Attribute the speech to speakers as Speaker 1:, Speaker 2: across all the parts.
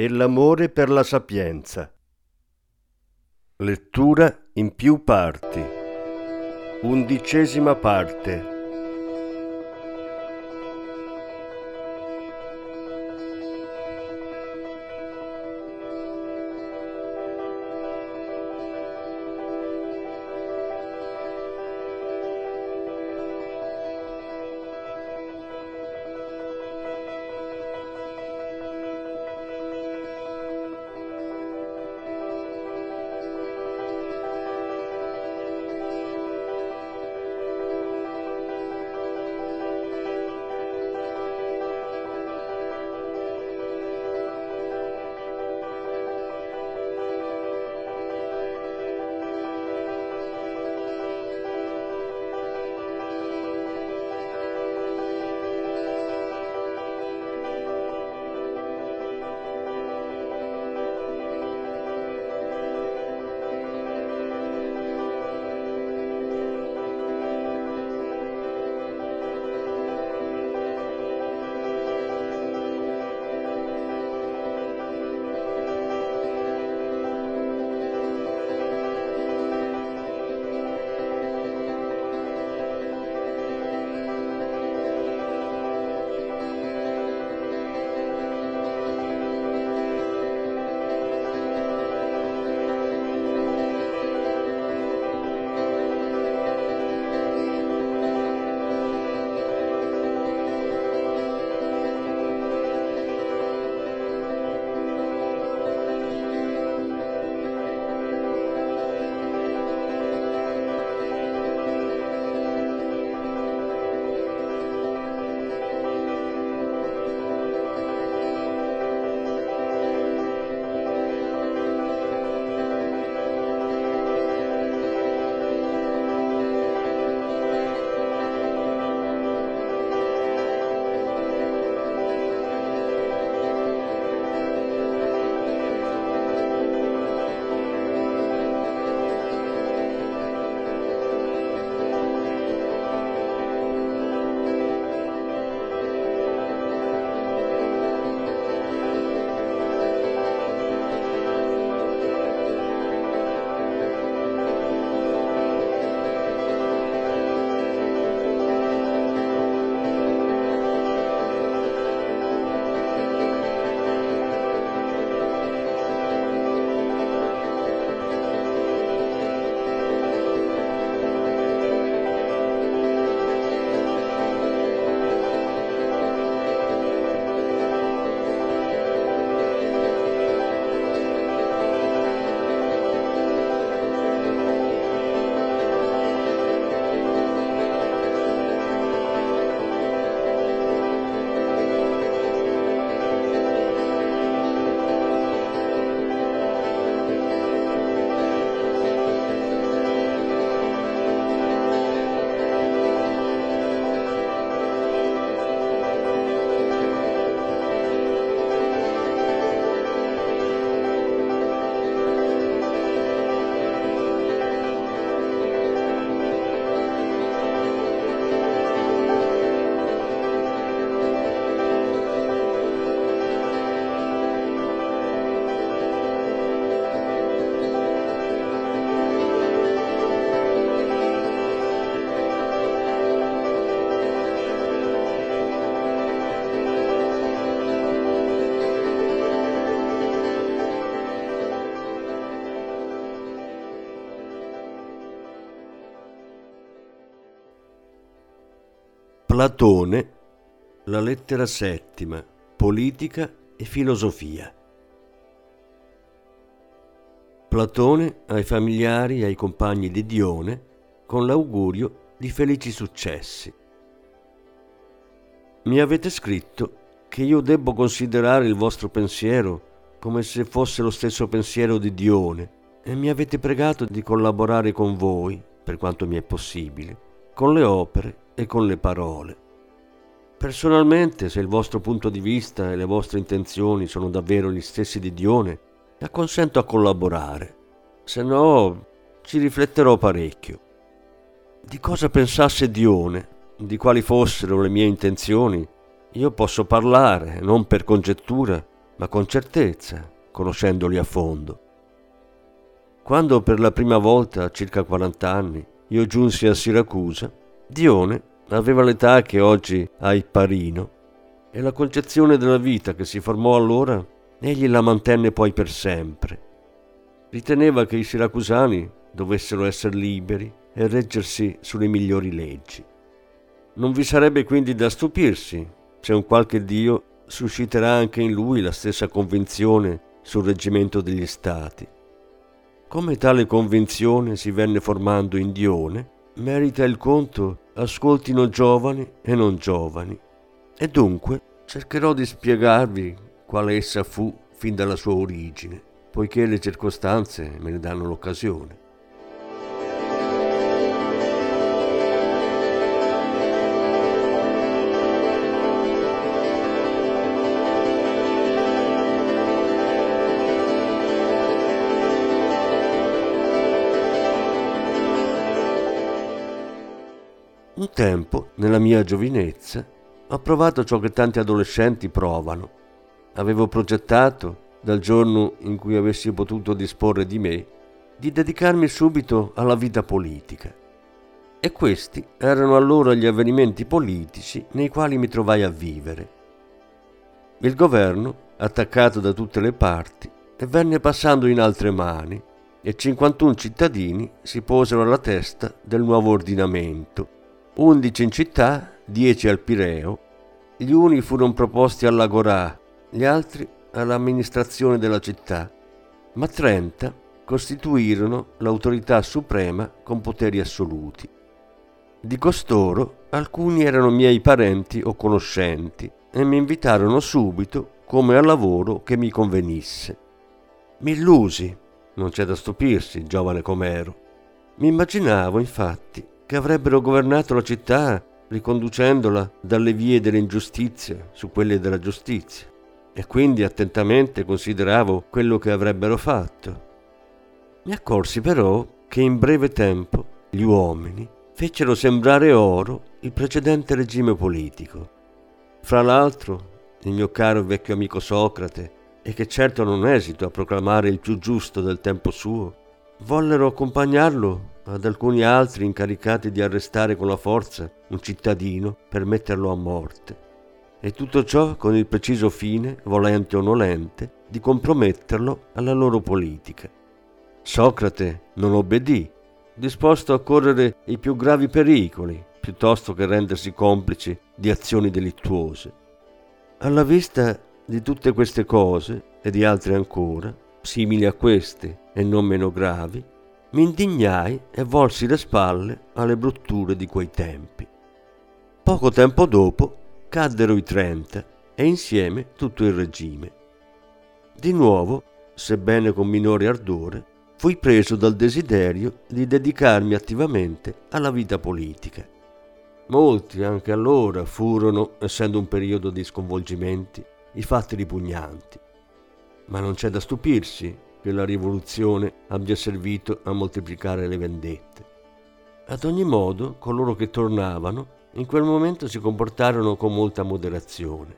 Speaker 1: e l'amore per la sapienza. Lettura in più parti. Undicesima parte. Platone, la lettera settima, politica e filosofia. Platone ai familiari e ai compagni di Dione con l'augurio di felici successi. Mi avete scritto che io debbo considerare il vostro pensiero come se fosse lo stesso pensiero di Dione e mi avete pregato di collaborare con voi, per quanto mi è possibile, con le opere e con le parole. Personalmente, se il vostro punto di vista e le vostre intenzioni sono davvero gli stessi di Dione, acconsento a collaborare, se no ci rifletterò parecchio. Di cosa pensasse Dione, di quali fossero le mie intenzioni, io posso parlare, non per congettura, ma con certezza, conoscendoli a fondo. Quando per la prima volta, a circa 40 anni, io giunsi a Siracusa, Dione aveva l'età che oggi ha Ipparino e la concezione della vita che si formò allora, egli la mantenne poi per sempre. Riteneva che i siracusani dovessero essere liberi e reggersi sulle migliori leggi. Non vi sarebbe quindi da stupirsi se un qualche Dio susciterà anche in lui la stessa convinzione sul reggimento degli stati. Come tale convinzione si venne formando in Dione, merita il conto ascoltino giovani e non giovani. E dunque cercherò di spiegarvi quale essa fu fin dalla sua origine, poiché le circostanze me ne danno l'occasione. Un tempo, nella mia giovinezza, ho provato ciò che tanti adolescenti provano. Avevo progettato, dal giorno in cui avessi potuto disporre di me, di dedicarmi subito alla vita politica. E questi erano allora gli avvenimenti politici nei quali mi trovai a vivere. Il governo, attaccato da tutte le parti, venne passando in altre mani e 51 cittadini si posero alla testa del nuovo ordinamento 11 in città, 10 al Pireo. Gli uni furono proposti all'Agorà, gli altri all'amministrazione della città, ma 30 costituirono l'autorità suprema con poteri assoluti. Di costoro alcuni erano miei parenti o conoscenti e mi invitarono subito come al lavoro che mi convenisse. Mi illusi, non c'è da stupirsi, giovane com'ero. Mi immaginavo, infatti, che avrebbero governato la città riconducendola dalle vie dell'ingiustizia su quelle della giustizia e quindi attentamente consideravo quello che avrebbero fatto. Mi accorsi però che in breve tempo gli uomini fecero sembrare oro il precedente regime politico. Fra l'altro, il mio caro vecchio amico Socrate, e che certo non esito a proclamare il più giusto del tempo suo, vollero accompagnarlo ad alcuni altri incaricati di arrestare con la forza un cittadino per metterlo a morte. E tutto ciò con il preciso fine, volente o nolente, di comprometterlo alla loro politica. Socrate non obbedì, disposto a correre i più gravi pericoli, piuttosto che rendersi complice di azioni delittuose. Alla vista di tutte queste cose e di altre ancora, simili a queste e non meno gravi, mi indignai e volsi le spalle alle brutture di quei tempi. Poco tempo dopo caddero i trenta e insieme tutto il regime. Di nuovo, sebbene con minore ardore, fui preso dal desiderio di dedicarmi attivamente alla vita politica. Molti anche allora furono, essendo un periodo di sconvolgimenti, i fatti ripugnanti. Ma non c'è da stupirsi che la rivoluzione abbia servito a moltiplicare le vendette. Ad ogni modo, coloro che tornavano in quel momento si comportarono con molta moderazione.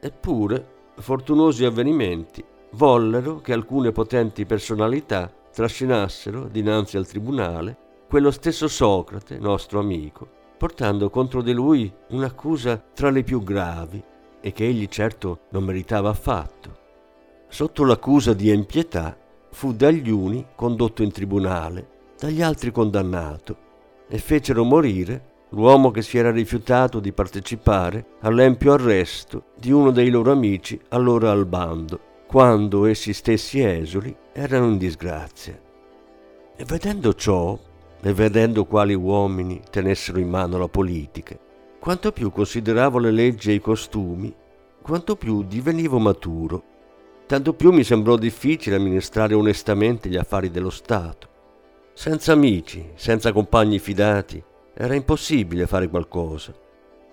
Speaker 1: Eppure, fortunosi avvenimenti vollero che alcune potenti personalità trascinassero dinanzi al tribunale quello stesso Socrate, nostro amico, portando contro di lui un'accusa tra le più gravi e che egli certo non meritava affatto. Sotto l'accusa di empietà fu dagli uni condotto in tribunale, dagli altri condannato, e fecero morire l'uomo che si era rifiutato di partecipare all'empio arresto di uno dei loro amici allora al bando, quando essi stessi esuli erano in disgrazia. E vedendo ciò, e vedendo quali uomini tenessero in mano la politica, quanto più consideravo le leggi e i costumi, quanto più divenivo maturo tanto più mi sembrò difficile amministrare onestamente gli affari dello Stato. Senza amici, senza compagni fidati, era impossibile fare qualcosa.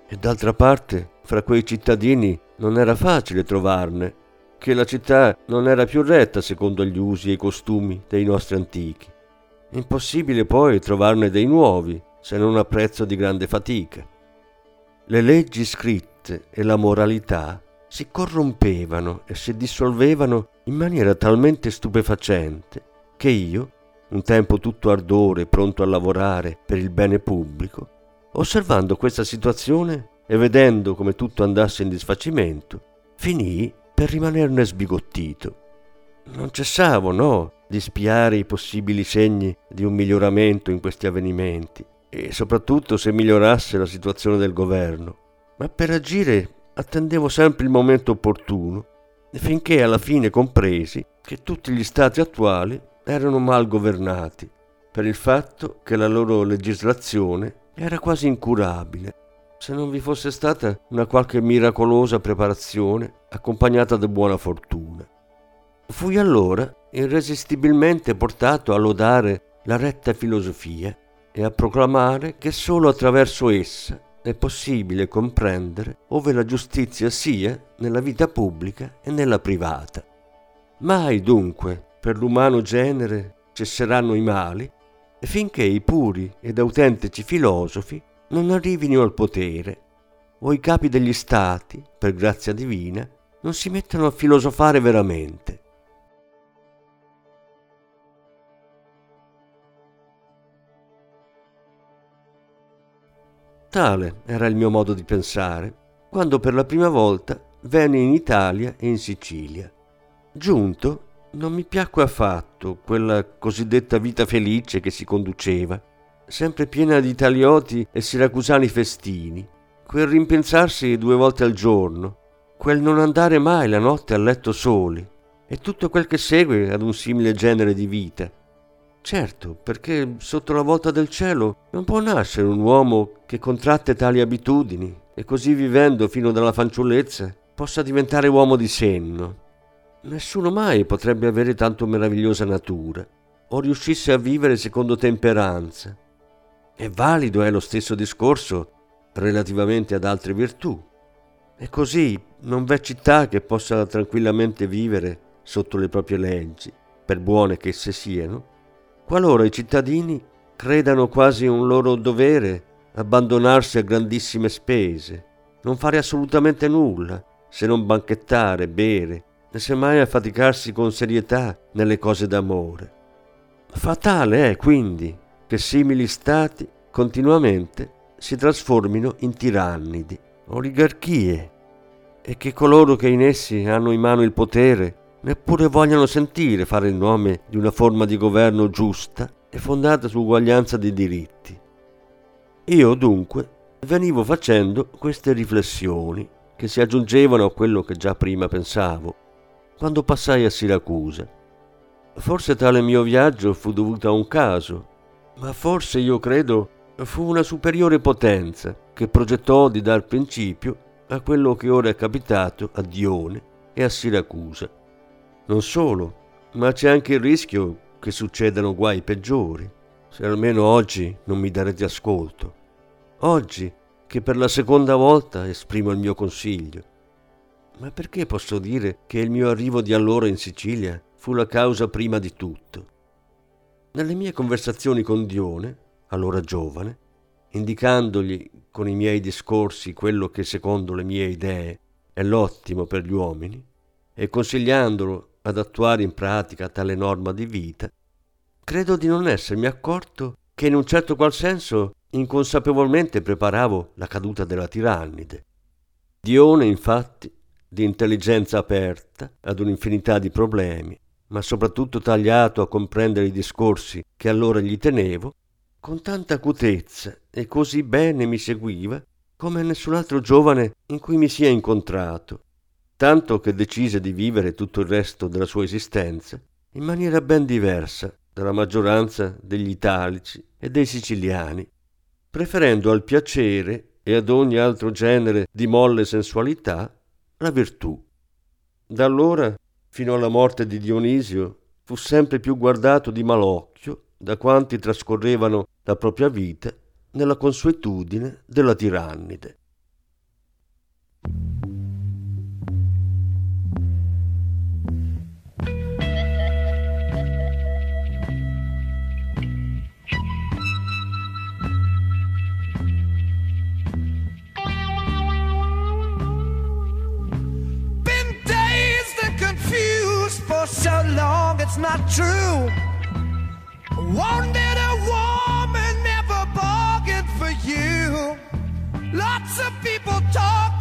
Speaker 1: E d'altra parte, fra quei cittadini non era facile trovarne, che la città non era più retta secondo gli usi e i costumi dei nostri antichi. Impossibile poi trovarne dei nuovi, se non a prezzo di grande fatica. Le leggi scritte e la moralità si corrompevano e si dissolvevano in maniera talmente stupefacente che io, un tempo tutto ardore, pronto a lavorare per il bene pubblico, osservando questa situazione e vedendo come tutto andasse in disfacimento, finii per rimanerne sbigottito. Non cessavo, no, di spiare i possibili segni di un miglioramento in questi avvenimenti e soprattutto se migliorasse la situazione del governo. Ma per agire attendevo sempre il momento opportuno finché alla fine compresi che tutti gli stati attuali erano mal governati per il fatto che la loro legislazione era quasi incurabile se non vi fosse stata una qualche miracolosa preparazione accompagnata da buona fortuna. Fui allora irresistibilmente portato a lodare la retta filosofia e a proclamare che solo attraverso essa è possibile comprendere ove la giustizia sia nella vita pubblica e nella privata. Mai dunque per l'umano genere cesseranno i mali finché i puri ed autentici filosofi non arrivino al potere o i capi degli stati, per grazia divina, non si mettano a filosofare veramente. Tale era il mio modo di pensare quando per la prima volta venni in Italia e in Sicilia. Giunto, non mi piacque affatto quella cosiddetta vita felice che si conduceva, sempre piena di italioti e siracusani festini, quel rimpensarsi due volte al giorno, quel non andare mai la notte a letto soli, e tutto quel che segue ad un simile genere di vita Certo, perché sotto la volta del cielo non può nascere un uomo che contratte tali abitudini e così vivendo fino dalla fanciullezza possa diventare uomo di senno. Nessuno mai potrebbe avere tanto meravigliosa natura o riuscisse a vivere secondo temperanza. E valido è lo stesso discorso relativamente ad altre virtù. E così non v'è città che possa tranquillamente vivere sotto le proprie leggi, per buone che esse siano, qualora i cittadini credano quasi un loro dovere abbandonarsi a grandissime spese, non fare assolutamente nulla, se non banchettare, bere, e semmai affaticarsi con serietà nelle cose d'amore. Fatale è quindi che simili stati continuamente si trasformino in tirannidi, oligarchie, e che coloro che in essi hanno in mano il potere neppure vogliono sentire fare il nome di una forma di governo giusta e fondata su uguaglianza di diritti. Io dunque venivo facendo queste riflessioni che si aggiungevano a quello che già prima pensavo, quando passai a Siracusa. Forse tale mio viaggio fu dovuto a un caso, ma forse io credo fu una superiore potenza che progettò di dar principio a quello che ora è capitato a Dione e a Siracusa. Non solo, ma c'è anche il rischio che succedano guai peggiori, se almeno oggi non mi darete ascolto. Oggi, che per la seconda volta esprimo il mio consiglio. Ma perché posso dire che il mio arrivo di allora in Sicilia fu la causa prima di tutto? Nelle mie conversazioni con Dione, allora giovane, indicandogli con i miei discorsi quello che secondo le mie idee è l'ottimo per gli uomini, e consigliandolo ad attuare in pratica tale norma di vita, credo di non essermi accorto che in un certo qual senso inconsapevolmente preparavo la caduta della tirannide. Dione, infatti, di intelligenza aperta ad un'infinità di problemi, ma soprattutto tagliato a comprendere i discorsi che allora gli tenevo, con tanta acutezza e così bene mi seguiva come nessun altro giovane in cui mi sia incontrato tanto che decise di vivere tutto il resto della sua esistenza in maniera ben diversa dalla maggioranza degli italici e dei siciliani, preferendo al piacere e ad ogni altro genere di molle sensualità la virtù. Da allora fino alla morte di Dionisio, fu sempre più guardato di malocchio da quanti trascorrevano la propria vita nella consuetudine della tirannide.
Speaker 2: So long it's not true. Wanted a woman, never bargained for you. Lots of people talking,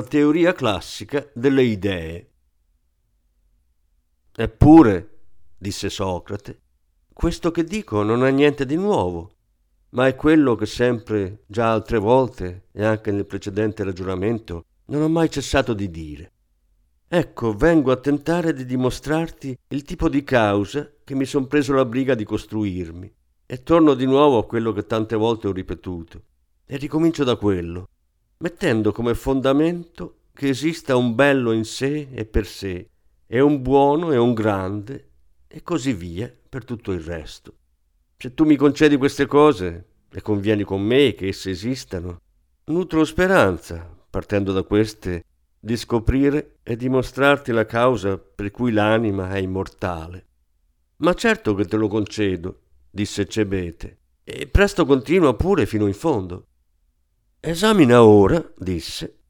Speaker 1: la teoria classica delle idee. Eppure, disse Socrate, questo che dico non ha niente di nuovo, ma è quello che sempre, già altre volte e anche nel precedente ragionamento, non ho mai cessato di dire. Ecco, vengo a tentare di dimostrarti il tipo di causa che mi son preso la briga di costruirmi. E torno di nuovo a quello che tante volte ho ripetuto. E ricomincio da quello, mettendo come fondamento che esista un bello in sé e per sé, e un buono e un grande, e così via per tutto il resto. Se tu mi concedi queste cose e convieni con me che esse esistano, nutro speranza, partendo da queste, di scoprire e dimostrarti la causa per cui l'anima è immortale. Ma certo che te lo concedo, disse Cebete, e presto continua pure fino in fondo. Esamina ora, disse,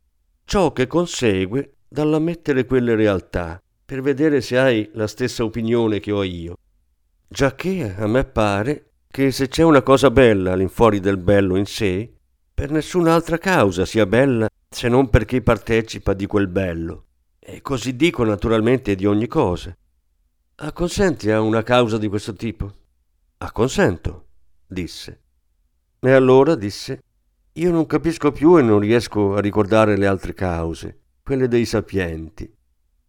Speaker 1: ciò che consegue dall'ammettere quelle realtà, per vedere se hai la stessa opinione che ho io. Giacché a me pare che se c'è una cosa bella all'infuori del bello in sé, per nessun'altra causa sia bella se non perché partecipa di quel bello. E così dico naturalmente di ogni cosa. Acconsenti a una causa di questo tipo? Acconsento, disse. E allora disse, io non capisco più e non riesco a ricordare le altre cause, quelle dei sapienti.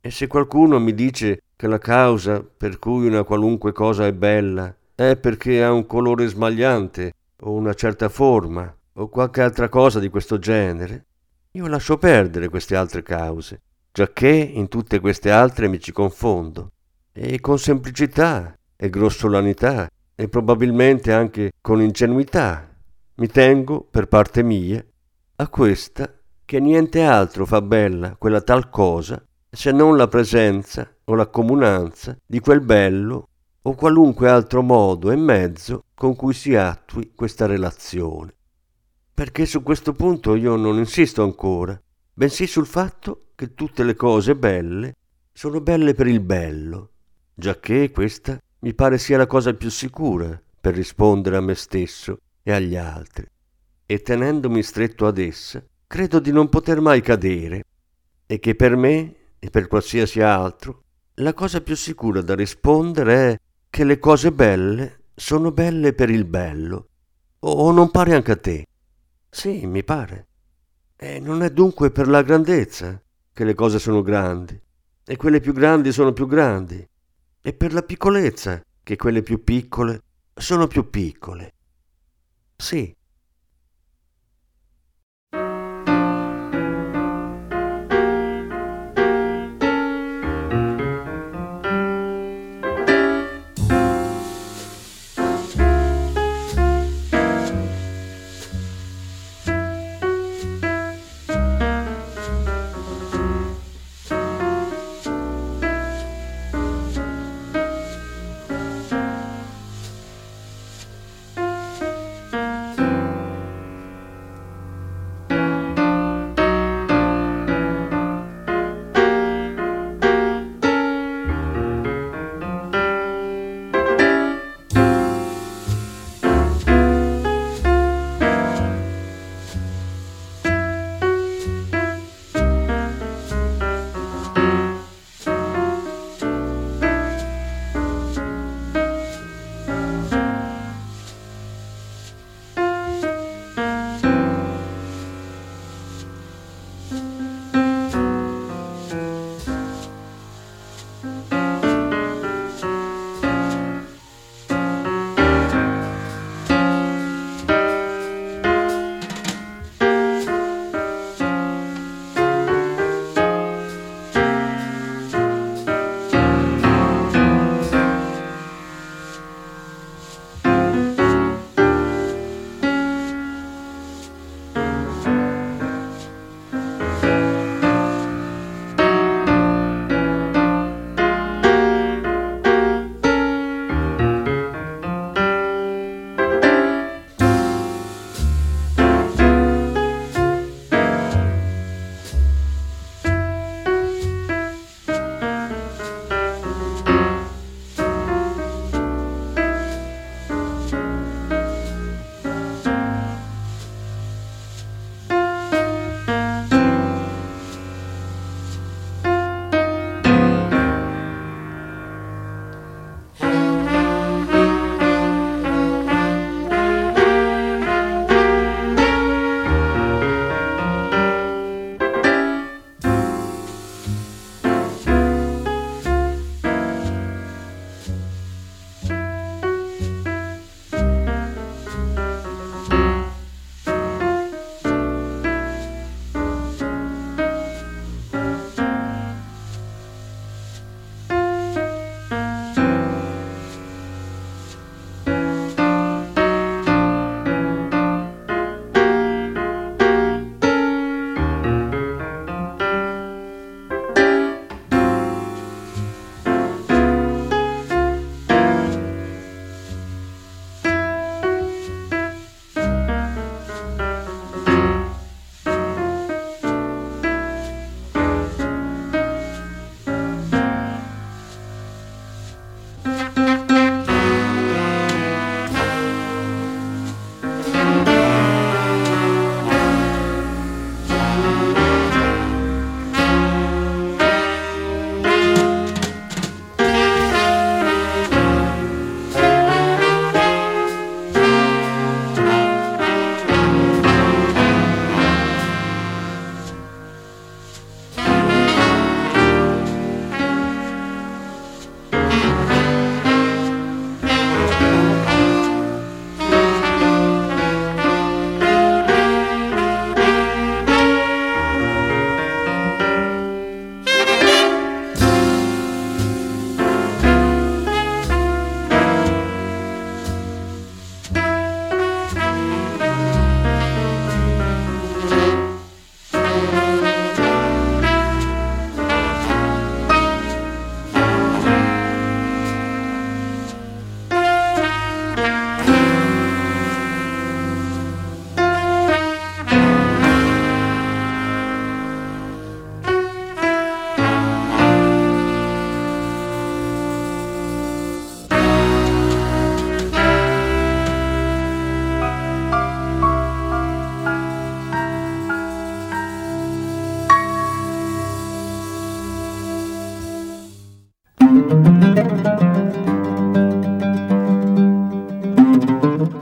Speaker 1: E se qualcuno mi dice che la causa per cui una qualunque cosa è bella è perché ha un colore smagliante o una certa forma o qualche altra cosa di questo genere, io lascio perdere queste altre cause, giacché in tutte queste altre mi ci confondo, e con semplicità e grossolanità e probabilmente anche con ingenuità mi tengo, per parte mia, a questa che niente altro fa bella quella tal cosa se non la presenza o la comunanza di quel bello o qualunque altro modo e mezzo con cui si attui questa relazione. Perché su questo punto io non insisto ancora, bensì sul fatto che tutte le cose belle sono belle per il bello, giacché questa mi pare sia la cosa più sicura per rispondere a me stesso e agli altri, e tenendomi stretto ad essa, credo di non poter mai cadere, e che per me e per qualsiasi altro la cosa più sicura da rispondere è che le cose belle sono belle per il bello, o non pare anche a te? Sì, mi pare. E non è dunque per la grandezza che le cose sono grandi, e quelle più grandi sono più grandi, e per la piccolezza che quelle più piccole sono più piccole. Sì,